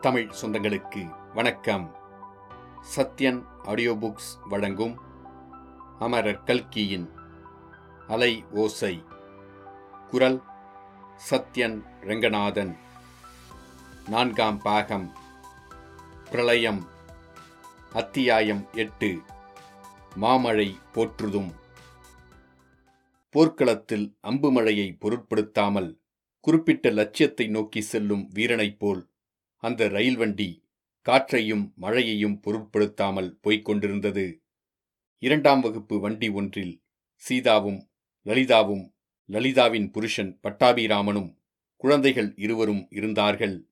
தமிழ் சொந்தங்களுக்கு வணக்கம். Sathyan audio books வழங்கும் அமரர் கல்கியின் அலை ஓசை. குரல் சத்யன் ரெங்கநாதன். நான்காம் பாகம். பிரளயம். அத்தியாயம் எட்டு. மாமழை போற்றுதும். போர்க்களத்தில் அம்பு மழையை பொருட்படுத்தாமல் குறிப்பிட்ட லட்சியத்தை நோக்கி செல்லும் வீரனைப் போல் அந்த ரயில் வண்டி காற்றையும் மழையையும் பொருட்படுத்தாமல் போய்க் கொண்டிருந்தது இரண்டாம் வகுப்பு வண்டி ஒன்றில் சீதாவும் லலிதாவும் லலிதாவின் புருஷன் பட்டாபிராமனும் குழந்தைகள் இருவரும் இருந்தார்கள்.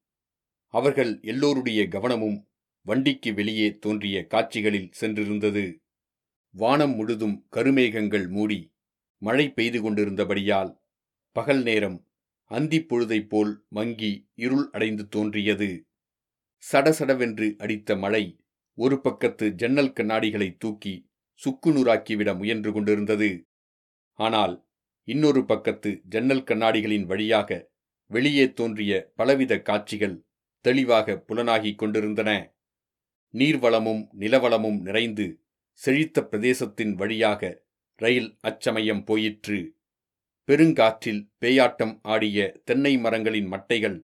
அவர்கள் எல்லோருடைய கவனமும் வண்டிக்கு வெளியே தோன்றிய காட்சிகளில் சென்றிருந்தது. வானம் முழுதும் கருமேகங்கள் மூடி மழை பெய்து கொண்டிருந்தபடியால் பகல் நேரம் அந்திப்பொழுதைப் போல் மங்கி இருள் அடைந்து தோன்றியது. சடசடவென்று அடித்த மழை ஒரு பக்கத்து ஜன்னல் கண்ணாடிகளை தூக்கி சுக்குநூறாக்கிவிட முயன்று கொண்டிருந்தது. ஆனால் இன்னொரு பக்கத்து ஜன்னல் கண்ணாடிகளின் வழியாக வெளியே தோன்றிய பலவித காட்சிகள் தெளிவாக புலனாகிக் கொண்டிருந்தன. நீர்வளமும் நிலவளமும் நிறைந்து செழித்த பிரதேசத்தின் வழியாக ரயில் அச்சமயம் போயிற்று. பெருங்காற்றில் பேயாட்டம் ஆடிய தென்னை மரங்களின் மட்டைகள்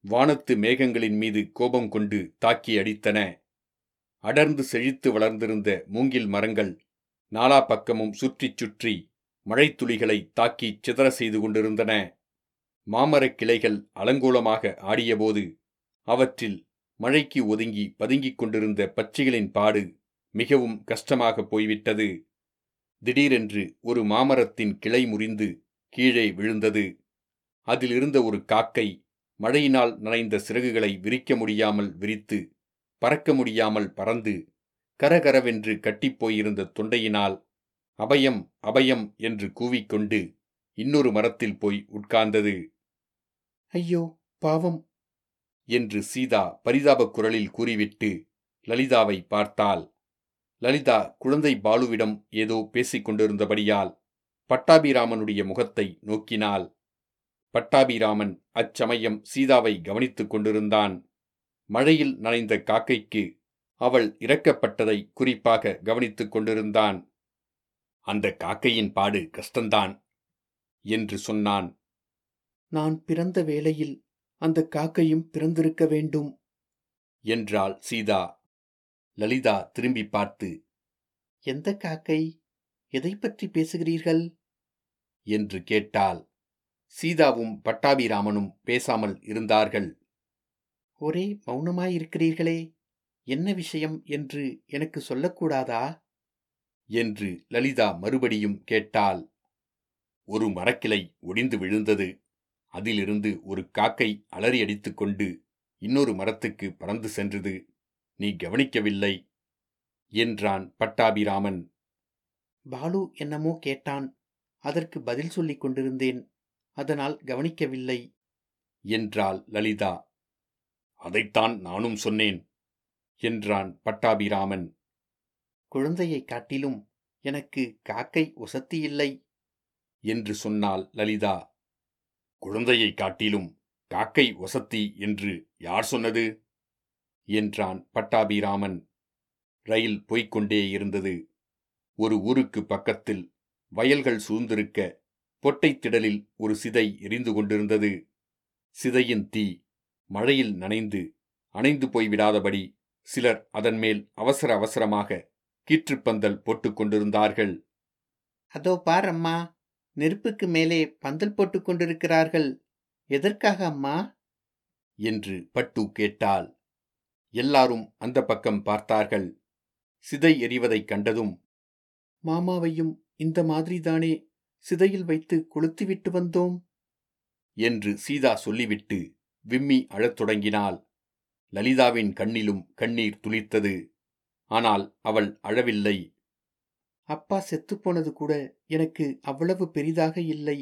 வானத்து மேகங்களின் மீது கோபம் கொண்டு தாக்கி அடித்தன. அடர்ந்து செழித்து வளர்ந்திருந்த மூங்கில் மரங்கள் நாலா பக்கமும் சுற்றிச் சுற்றி மழைத்துளிகளை தாக்கி சிதற செய்து கொண்டிருந்தன. மாமரக் கிளைகள் அலங்கோலமாக ஆடியபோது அவற்றில் மழைக்கு ஒதுங்கி பதுங்கிக் கொண்டிருந்த பச்சிகளின் பாடு மிகவும் கஷ்டமாக போய்விட்டது. திடீரென்று ஒரு மாமரத்தின் கிளை முறிந்து கீழே விழுந்தது. அதில் இருந்த ஒரு காக்கை மழையினால் நனைந்த சிறகுகளை விரிக்க முடியாமல் விரித்து பறக்க முடியாமல் பறந்து கரகரவென்று கட்டிப்போயிருந்த தொண்டையினால் அபயம் அபயம் என்று கூவிக்கொண்டு இன்னொரு மரத்தில் போய் உட்கார்ந்தது. ஐயோ பாவம். என்று சீதா பரிதாபக் குரலில் கூறிவிட்டு லலிதாவை பார்த்தாள். லலிதா குழந்தை பாலுவிடம் ஏதோ பேசிக் கொண்டிருந்தபடியால் பட்டாபிராமனுடைய முகத்தை நோக்கினாள் பட்டாபிராமன் அச்சமயம் சீதாவை கவனித்துக் கொண்டிருந்தான். மழையில் நனைந்த காக்கைக்கு அவள் இறக்கப்பட்டதை குறிப்பாக கவனித்துக் கொண்டிருந்தான். அந்த காக்கையின் பாடு கஷ்டந்தான் என்று சொன்னான். நான் பிறந்த வேளையில் அந்த காக்கையும் பிறந்திருக்க வேண்டும் என்றாள் சீதா. லலிதா திரும்பி பார்த்து எந்த காக்கை? எதை பற்றி பேசுகிறீர்கள்? என்று கேட்டால் சீதாவும் பட்டாபிராமனும் பேசாமல் இருந்தார்கள். ஒரே மௌனமாயிருக்கிறீர்களே என்ன விஷயம் என்று எனக்கு சொல்லக்கூடாதா? என்று லலிதா மறுபடியும் கேட்டாள். ஒரு மரக்கிளை ஒடிந்து விழுந்தது. அதிலிருந்து ஒரு காக்கை அலறி அடித்துக்கொண்டு இன்னொரு மரத்துக்கு பறந்து சென்றது. நீ கவனிக்கவில்லை என்றான் பட்டாபிராமன். பாலு என்னமோ கேட்டான். அதற்கு பதில் சொல்லிக் கொண்டிருந்தேன். அதனால் கவனிக்கவில்லை. என்றாள் லலிதா. அதைத்தான் நானும் சொன்னேன் என்றான் பட்டாபிராமன். குழந்தையைக் காட்டிலும் எனக்கு காக்கை ஒசத்தி இல்லை என்று சொன்னாள் லலிதா. குழந்தையைக் காட்டிலும் காக்கை வசத்தி என்று யார் சொன்னது? என்றான் பட்டாபிராமன். ரயில் போய்க்கொண்டே இருந்தது. ஒரு ஊருக்கு பக்கத்தில் வயல்கள் சூழ்ந்திருக்க பொட்டைத் திடலில் ஒரு சிதை எரிந்து கொண்டிருந்தது. சிதையின் தீ மழையில் நனைந்து அணைந்து போய்விடாதபடி சிலர் அதன் மேல் அவசர அவசரமாக கீற்றுப்பந்தல் போட்டுக் கொண்டிருந்தார்கள். அதோ பார் அம்மா நெருப்புக்கு மேலே பந்தல் போட்டுக் கொண்டிருக்கிறார்கள். எதற்காக அம்மா? என்று பட்டு கேட்டாள். எல்லாரும் அந்த பக்கம் பார்த்தார்கள். சிதை எரிவதைக் கண்டதும் மாமாவையும் இந்த மாதிரிதானே சிதையில் வைத்து கொளுத்திவிட்டு வந்தோம்? என்று சீதா சொல்லிவிட்டு விம்மி அழத் தொடங்கினாள். லலிதாவின் கண்ணிலும் கண்ணீர் துளிர்த்தது. ஆனால் அவள் அழவில்லை. அப்பா செத்துப்போனது கூட எனக்கு அவ்வளவு பெரிதாக இல்லை.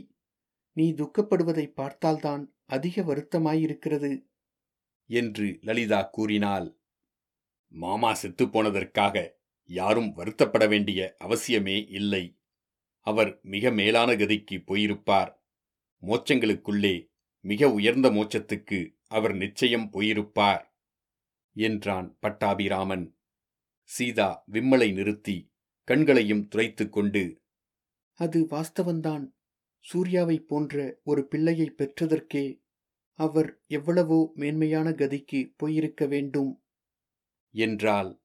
நீ துக்கப்படுவதை பார்த்தால்தான் அதிக வருத்தமாயிருக்கிறது என்று லலிதா கூறினாள். மாமா செத்துப்போனதற்காக யாரும் வருத்தப்பட வேண்டிய அவசியமே இல்லை. அவர் மிக மேலான கதிக்கு போயிருப்பார். மோச்சங்களுக்குள்ளே மிக உயர்ந்த மோச்சத்துக்கு அவர் நிச்சயம் போயிருப்பார் என்றான் பட்டாபிராமன். சீதா விம்மலை நிறுத்தி கண்களையும் துரைத்து கொண்டு அது வாஸ்தவந்தான். சூர்யாவைப் போன்ற ஒரு பிள்ளையை பெற்றதற்கே அவர் எவ்வளவோ மேன்மையான கதிக்கு போயிருக்க வேண்டும் என்றாள்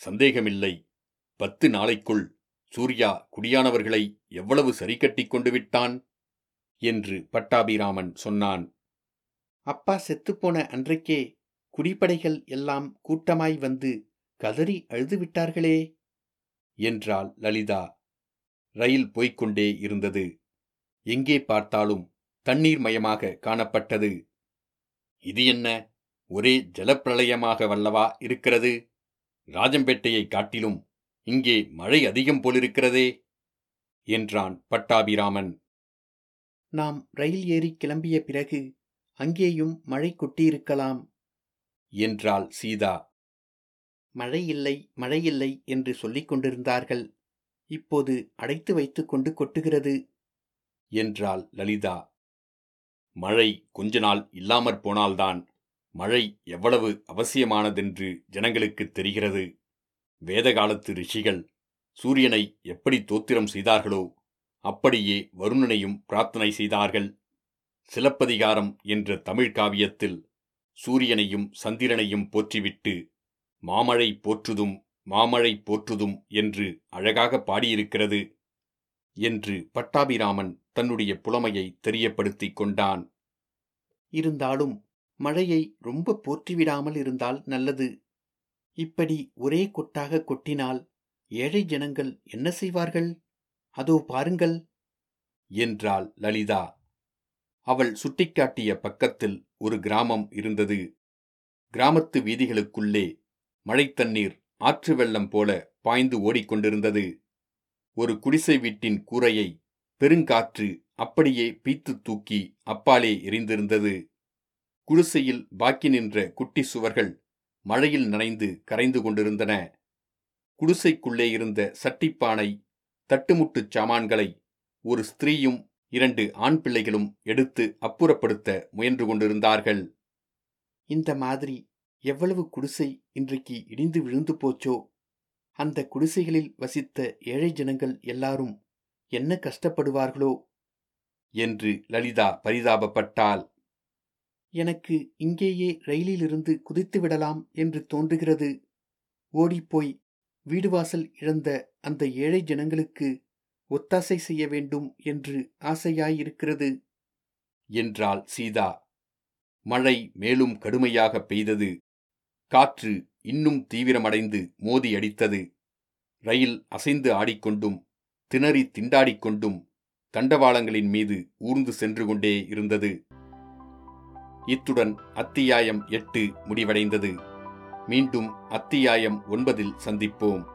சந்தேகமில்லை. பத்து நாளைக்குள் சூர்யா குடியானவர்களை எவ்வளவு சரிக்கட்டிக் கொண்டு விட்டான்? என்று பட்டாபிராமன் சொன்னான். அப்பா செத்துப்போன அன்றைக்கே குடிப்படைகள் எல்லாம் கூட்டமாய் வந்து கதறி அழுதுவிட்டார்களே என்றாள் லலிதா. ரயில் போய்க்கொண்டே இருந்தது. எங்கே பார்த்தாலும் தண்ணீர் மயமாக காணப்பட்டது. இது என்ன? ஒரே ஜலப்பிரளயமாக வல்லவா இருக்கிறது? ராஜம்பேட்டையை காட்டிலும் இங்கே மழை அதிகம் போலிருக்கிறதே என்றான் பட்டாபிராமன். நாம் ரயில் ஏறி கிளம்பிய பிறகு அங்கேயும் மழை கொட்டியிருக்கலாம் என்றாள் சீதா. மழை இல்லை மழை இல்லை என்று சொல்லிக் கொண்டிருந்தார்கள். இப்போது அடைத்து வைத்துக் கொண்டு கொட்டுகிறது என்றாள் லலிதா. மழை கொஞ்ச நாள் இல்லாமற் போனால்தான் மழை எவ்வளவு அவசியமானதென்று ஜனங்களுக்குத் தெரிகிறது. வேதகாலத்து ரிஷிகள் சூரியனை எப்படி தோத்திரம் செய்தார்களோ அப்படியே வருணனையும் பிரார்த்தனை செய்தார்கள். சிலப்பதிகாரம் என்ற தமிழ் காவியத்தில் சூரியனையும் சந்திரனையும் போற்றிவிட்டு மாமழை போற்றுதும் மாமழை போற்றுதும் என்று அழகாக பாடியிருக்கிறது என்று பட்டாபிராமன் தன்னுடைய புலமையை தெரியப்படுத்திக் கொண்டான். இருந்தாலும் மழையை ரொம்ப போற்றிவிடாமல் இருந்தால் நல்லது. இப்படி ஒரே கொட்டாக கொட்டினால் ஏழை ஜனங்கள் என்ன செய்வார்கள்? அதோ பாருங்கள். என்றாள் லலிதா. அவள் சுட்டிக்காட்டிய பக்கத்தில் ஒரு கிராமம் இருந்தது. கிராமத்து வீதிகளுக்குள்ளே மழைத்தண்ணீர் ஆற்று வெள்ளம் போல பாய்ந்து ஓடிக்கொண்டிருந்தது. ஒரு குடிசை வீட்டின் கூரையை பெருங்காற்று அப்படியே பீத்து தூக்கி அப்பாலே எரிந்திருந்தது. குடிசையில் பாக்கி நின்ற குட்டி சுவர்கள் மழையில் நனைந்து கரைந்து கொண்டிருந்தன. குடிசைக்குள்ளே இருந்த சட்டிப்பானை தட்டுமுட்டுச் சாமான்களை ஒரு ஸ்திரீயும் இரண்டு ஆண் பிள்ளைகளும் எடுத்து அப்புறப்படுத்த முயன்று கொண்டிருந்தார்கள். இந்த மாதிரி எவ்வளவு குடிசை இன்றைக்கு இடிந்து விழுந்து போச்சோ? அந்த குடிசைகளில் வசித்த ஏழை ஜனங்கள் எல்லாரும் என்ன கஷ்டப்படுவார்களோ? என்று லலிதா பரிதாபப்பட்டாள். எனக்கு இங்கேயே ரயிலிலிருந்து குதித்து விடலாம் என்று தோன்றுகிறது. ஓடிப்போய் வீடு வாசல் இழந்த அந்த ஏழை ஜனங்களுக்கு ஒத்தாசை செய்ய வேண்டும் என்று ஆசையாயிருக்கிறது. என்றாள் சீதா. மழை மேலும் கடுமையாக பெய்தது. காற்று இன்னும் தீவிரமடைந்து மோதி அடித்தது ரயில் அசைந்து ஆடிக்கொண்டும் திணறி திண்டாடிக்கொண்டும் தண்டவாளங்களின் மீது ஊர்ந்து சென்று கொண்டே இருந்தது. இத்துடன் அத்தியாயம் எட்டு முடிவடைந்தது. மீண்டும் அத்தியாயம் ஒன்பதில் சந்திப்போம்.